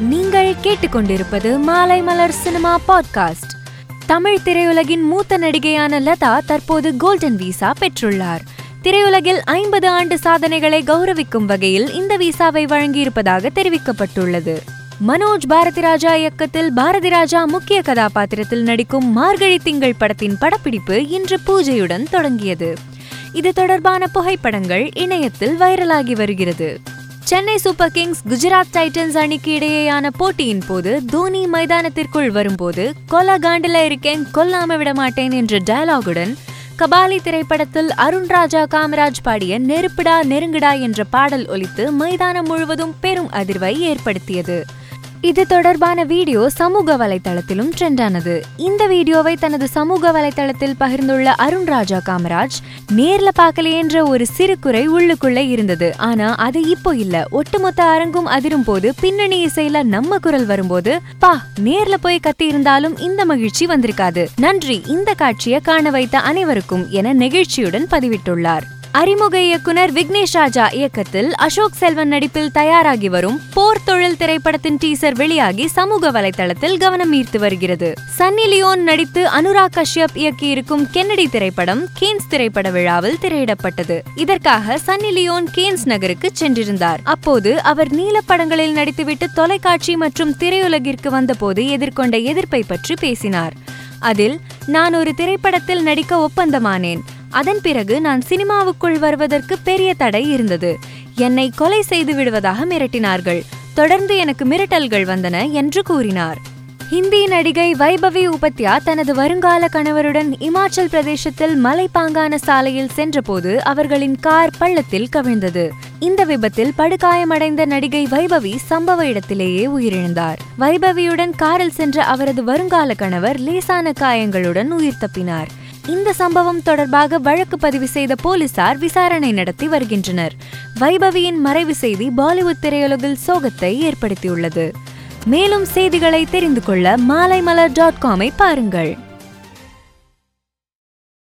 நீங்கள் கேட்டுக்கொண்டிருப்பது Maalai Malar cinema podcast. Tamil திரையுலகின் மூத்த நடிகையான லதா தற்போது கோல்டன் விசா பெற்றுள்ளார். திரையுலகில் ஐம்பது ஆண்டு சாதனைகளை கௌரவிக்கும் வகையில் இந்த விசாவை வழங்கியிருப்பதாக தெரிவிக்கப்பட்டுள்ளது. மனோஜ் பாரதிராஜா இயக்கத்தில் பாரதிராஜா முக்கிய கதாபாத்திரத்தில் நடிக்கும் மார்கழி திங்கள் படத்தின் படப்பிடிப்பு இன்று பூஜையுடன் தொடங்கியது. இது தொடர்பான புகைப்படங்கள் இணையத்தில் வைரலாகி வருகிறது. Chennai Super Kings Gujarat Titans அணிக்கு இடையேயான போட்டியின் போது தோனி மைதானத்திற்குள் வரும்போது கொல்ல காண்டில இருக்கேன் கொல்லாம விட மாட்டேன் என்ற டயலாகுடன் கபாலி திரைப்படத்தில் அருண் ராஜா காமராஜ் பாடிய நெருப்புடா நெருங்குடா என்ற பாடல் ஒலித்து மைதானம் முழுவதும் பெரும் அதிர்வை ஏற்படுத்தியது. இது தொடர்பான வீடியோ சமூக வலைதளத்திலும் ட்ரெண்டானது. இந்த வீடியோவை தனது சமூக வலைதளத்தில் பகிர்ந்துள்ள அருண் ராஜா காமராஜ் நேர்ல பார்க்கலையென்ற ஒரு சிறு குறை உள்ளுக்குள்ள இருந்தது. ஆனா அது இப்போ இல்ல. ஒட்டுமொத்த அரங்கும் அதிரும் போது பின்னணி இசையில நம்ம குரல் வரும்போது பா நேர்ல போய் கத்தி இருந்தாலும் இந்த மகிழ்ச்சி வந்திருக்காது. நன்றி இந்த காட்சியை காண வைத்த அனைவருக்கும் என நெகிழ்ச்சியுடன் பதிவிட்டுள்ளார். அறிமுக இயக்குனர் விக்னேஷ் ராஜா இயக்கத்தில் அசோக் செல்வன் நடிப்பில் தயாராகி வரும் போர் தொழில் திரைப்படத்தின் டீசர் வெளியாகி சமூக வலைதளத்தில் கவனம் ஈர்த்து வருகிறது. சன்னி லியோன் நடித்து அனுராக் கஷ்யப் இயக்கியிருக்கும் கென்னடி திரைப்படம் கேன்ஸ் திரைப்பட விழாவில் திரையிடப்பட்டது. இதற்காக சன்னி லியோன் கேன்ஸ் நகருக்கு சென்றிருந்தார். அப்போது அவர் நீல படங்களில் நடித்துவிட்டு தொலைக்காட்சி மற்றும் திரையுலகிற்கு வந்தபோது எதிர்கொண்ட எதிர்ப்பை பற்றி பேசினார். அதில் நான் ஒரு திரைப்படத்தில் நடிக்க ஒப்பந்தமானேன். அதன் பிறகு நான் சினிமாவுக்குள் வருவதற்கு பெரிய தடை இருந்தது. என்னை கொலை செய்து விடுவதாக மிரட்டினார்கள். தொடர்ந்து எனக்கு மிரட்டல்கள் வந்தன என்று கூறினார். ஹிந்தி நடிகை வைபவி உபத்யா தனது வருங்கால கணவருடன் இமாச்சல் பிரதேசத்தில் மலைப்பாங்கான சாலையில் சென்றபோது அவர்களின் கார் பள்ளத்தில் கவிழ்ந்தது. இந்த விபத்தில் படுகாயமடைந்த நடிகை வைபவி சம்பவ இடத்திலேயே உயிரிழந்தார். வைபவியுடன் காரில் சென்ற அவரது வருங்கால கணவர் லேசான காயங்களுடன் உயிர் தப்பினார். இந்த சம்பவம் தொடர்பாக வழக்கு பதிவு செய்த போலீசார் விசாரணை நடத்தி வருகின்றனர். வைபவியின் மறைவு செய்தி பாலிவுட் திரையுலகில் சோகத்தை ஏற்படுத்தியுள்ளது. மேலும் செய்திகளை தெரிந்து கொள்ள மாலைமலர் டாட் காமை பாருங்கள்.